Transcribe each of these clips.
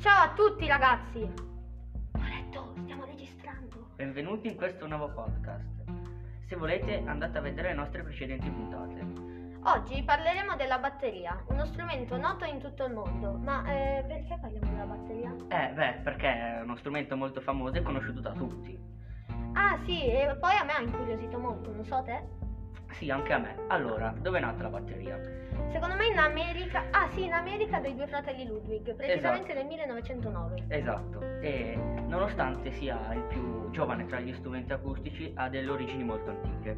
Ciao a tutti ragazzi! Ho letto, stiamo registrando. Benvenuti in questo nuovo podcast. Se volete andate a vedere le nostre precedenti puntate. Oggi parleremo della batteria, uno strumento noto in tutto il mondo. Ma eh, perché parliamo della batteria? Eh, beh, perché è uno strumento molto famoso e conosciuto da tutti. Ah sì, e poi a me ha incuriosito molto, non so te? Sì, anche a me. Allora, dove è nata la batteria? Secondo me in America, ah sì, in America dei due fratelli Ludwig, precisamente Esatto. nel 1909. Esatto. E nonostante sia il più giovane tra gli strumenti acustici, ha delle origini molto antiche.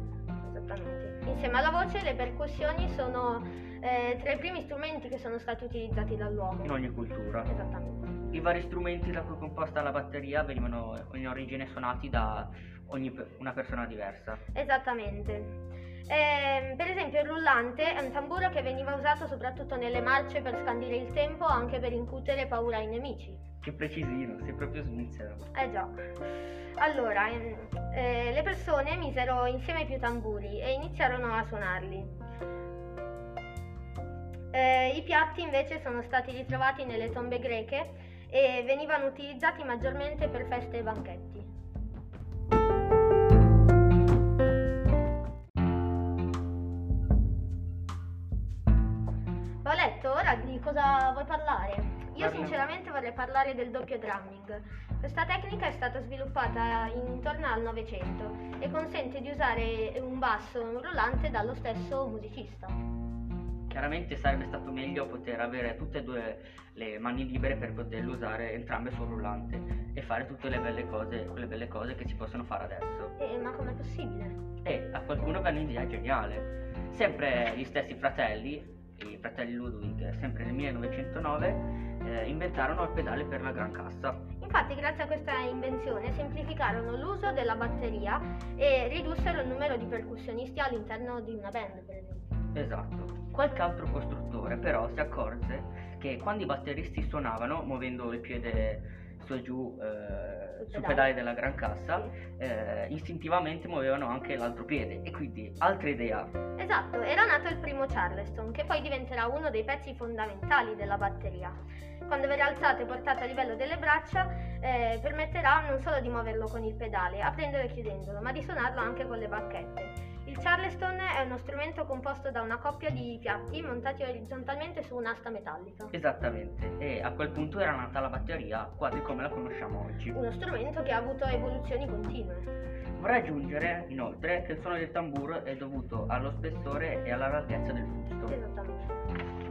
Esattamente. Insieme alla voce le percussioni sono eh, tra i primi strumenti che sono stati utilizzati dall'uomo. In ogni cultura. Esattamente. I vari strumenti da cui è composta la batteria venivano in origine suonati da ogni una persona diversa. Esattamente. Ehm, per esempio il rullante è un tamburo che veniva usato soprattutto nelle marce per scandire il tempo anche per incutere paura ai nemici. Che precisino, sei proprio svizzero. Eh già. Allora, ehm, eh, le persone misero insieme più tamburi e iniziarono a suonarli. Eh, I piatti invece sono stati ritrovati nelle tombe greche e venivano utilizzati maggiormente per feste e banchetti. Paoletto, ora di cosa vuoi parlare? Io sinceramente vorrei parlare del doppio drumming. Questa tecnica è stata sviluppata intorno al Novecento e consente di usare un basso e un rullante dallo stesso musicista. Chiaramente sarebbe stato meglio poter avere tutte e due le mani libere per poterle usare entrambe sul rullante e fare tutte le belle cose, quelle belle cose che si possono fare adesso. Eh, ma com'è possibile? E a qualcuno venne un'idea geniale. Sempre gli stessi fratelli, i fratelli Ludwig, sempre nel 1909, eh, inventarono il pedale per la gran cassa. Infatti, grazie a questa invenzione semplificarono l'uso della batteria e ridussero il numero di percussionisti all'interno di una band, per esempio. Esatto. Qualche altro costruttore però si accorse che quando i batteristi suonavano muovendo il piede su e giù eh, Sul pedale. della gran cassa, eh, istintivamente muovevano anche l'altro piede e quindi altra idea. Esatto, era nato il primo Charleston, che poi diventerà uno dei pezzi fondamentali della batteria. Quando verrà alzato e portato a livello delle braccia, eh, permetterà non solo di muoverlo con il pedale, aprendolo e chiudendolo, ma di suonarlo anche con le bacchette. Il Charleston è uno strumento composto da una coppia di piatti montati orizzontalmente su un'asta metallica. Esattamente. E a quel punto era nata la batteria quasi come la conosciamo oggi. Uno strumento che ha avuto evoluzioni continue. Vorrei aggiungere inoltre che il suono del tamburo è dovuto allo spessore e alla larghezza del fusto. Esattamente.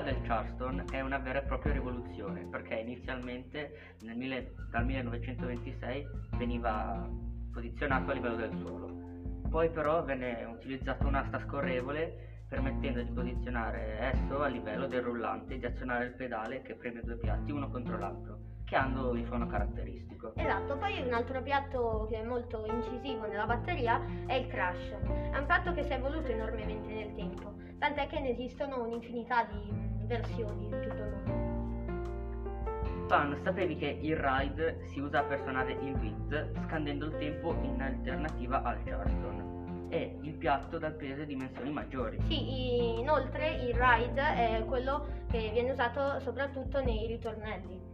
Del Charleston è una vera e propria rivoluzione perché inizialmente mille- dal 1926 veniva posizionato a livello del suolo. Poi però venne utilizzata un'asta scorrevole permettendo di posizionare esso a livello del rullante e di azionare il pedale che preme due piatti uno contro l'altro, che hanno il suono caratteristico. Esatto, poi un altro piatto che è molto incisivo nella batteria è il crash. È un piatto che si è evoluto enormemente nel tempo, tant'è che ne esistono un'infinità di versioni in tutto il mondo. Pan, sapevi che il ride si usa per suonare il beat scandendo il tempo in alternativa al Charleston? È il piatto dal peso e dimensioni maggiori. Sì, inoltre il ride è quello che viene usato soprattutto nei ritornelli.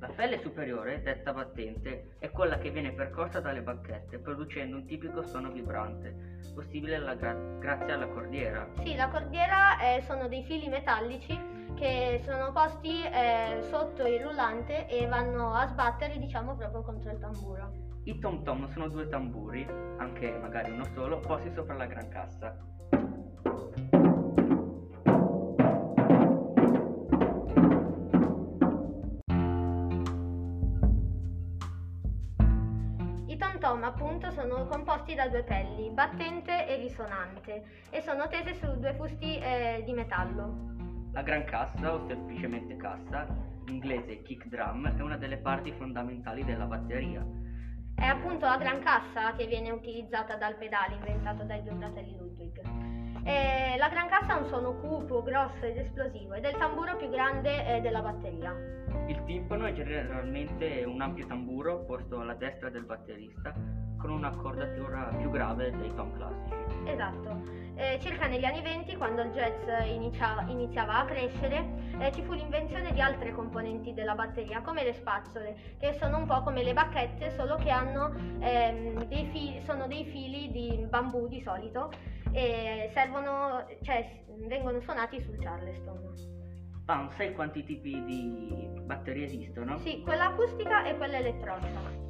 La pelle superiore, detta battente, è quella che viene percorsa dalle bacchette, producendo un tipico suono vibrante, possibile alla gra- grazie alla cordiera. Sì, la cordiera eh, sono dei fili metallici che sono posti eh, sotto il rullante e vanno a sbattere, diciamo, proprio contro il tamburo. I tom tom sono due tamburi, anche magari uno solo, posti sopra la gran cassa. Tom appunto sono composti da due pelli, battente e risonante, e sono tese su due fusti eh, di metallo. La gran cassa, o semplicemente cassa, in inglese kick drum, è una delle parti fondamentali della batteria. È appunto la gran cassa che viene utilizzata dal pedale inventato dai due fratelli Ludwig. E la gran cassa ha un suono cupo, grosso ed esplosivo ed è il tamburo più grande eh, della batteria. Il timpano è generalmente un ampio tamburo posto alla destra del batterista con un'accordatura più grave dei tom classici. Esatto. Eh, circa negli anni 20, quando il jazz iniziava, iniziava a crescere, eh, ci fu l'invenzione di altre componenti della batteria, come le spazzole, che sono un po' come le bacchette, solo che hanno, ehm, dei fili, sono dei fili di bambù di solito e servono, cioè, vengono suonati sul Charleston. Pam, sai quanti tipi di batterie esistono? Sì, quella acustica e quella elettronica.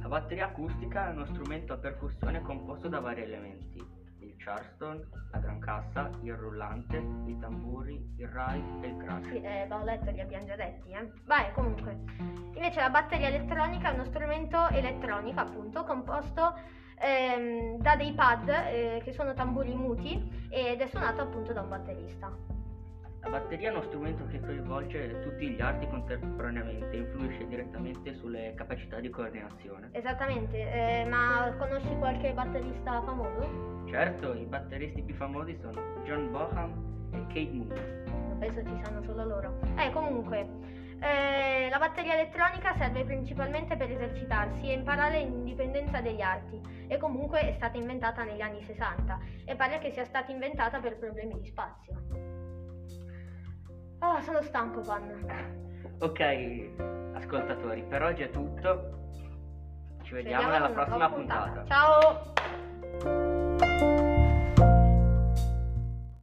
La batteria acustica è uno strumento a percussione composto da vari elementi, il charleston, la gran cassa, il rullante, i tamburi, il ride e il crash. Sì, eh, l'ho letto, li abbiamo già detti, eh. Vai, comunque. Invece la batteria elettronica è uno strumento elettronico, appunto, composto ehm, da dei pad eh, che sono tamburi muti ed è suonato appunto da un batterista. La batteria è uno strumento che coinvolge tutti gli arti contemporaneamente e influisce direttamente sulle capacità di coordinazione. Esattamente, eh, ma conosci qualche batterista famoso? Certo, i batteristi più famosi sono John Boham e Kate Moon. Penso ci sanno solo loro. Eh, comunque, eh, la batteria elettronica serve principalmente per esercitarsi e imparare l'indipendenza degli arti e comunque è stata inventata negli anni 60 e pare che sia stata inventata per problemi di spazio. Oh, sono stanco, Pan. Ok, ascoltatori, per oggi è tutto. Ci vediamo nella prossima puntata. Ciao!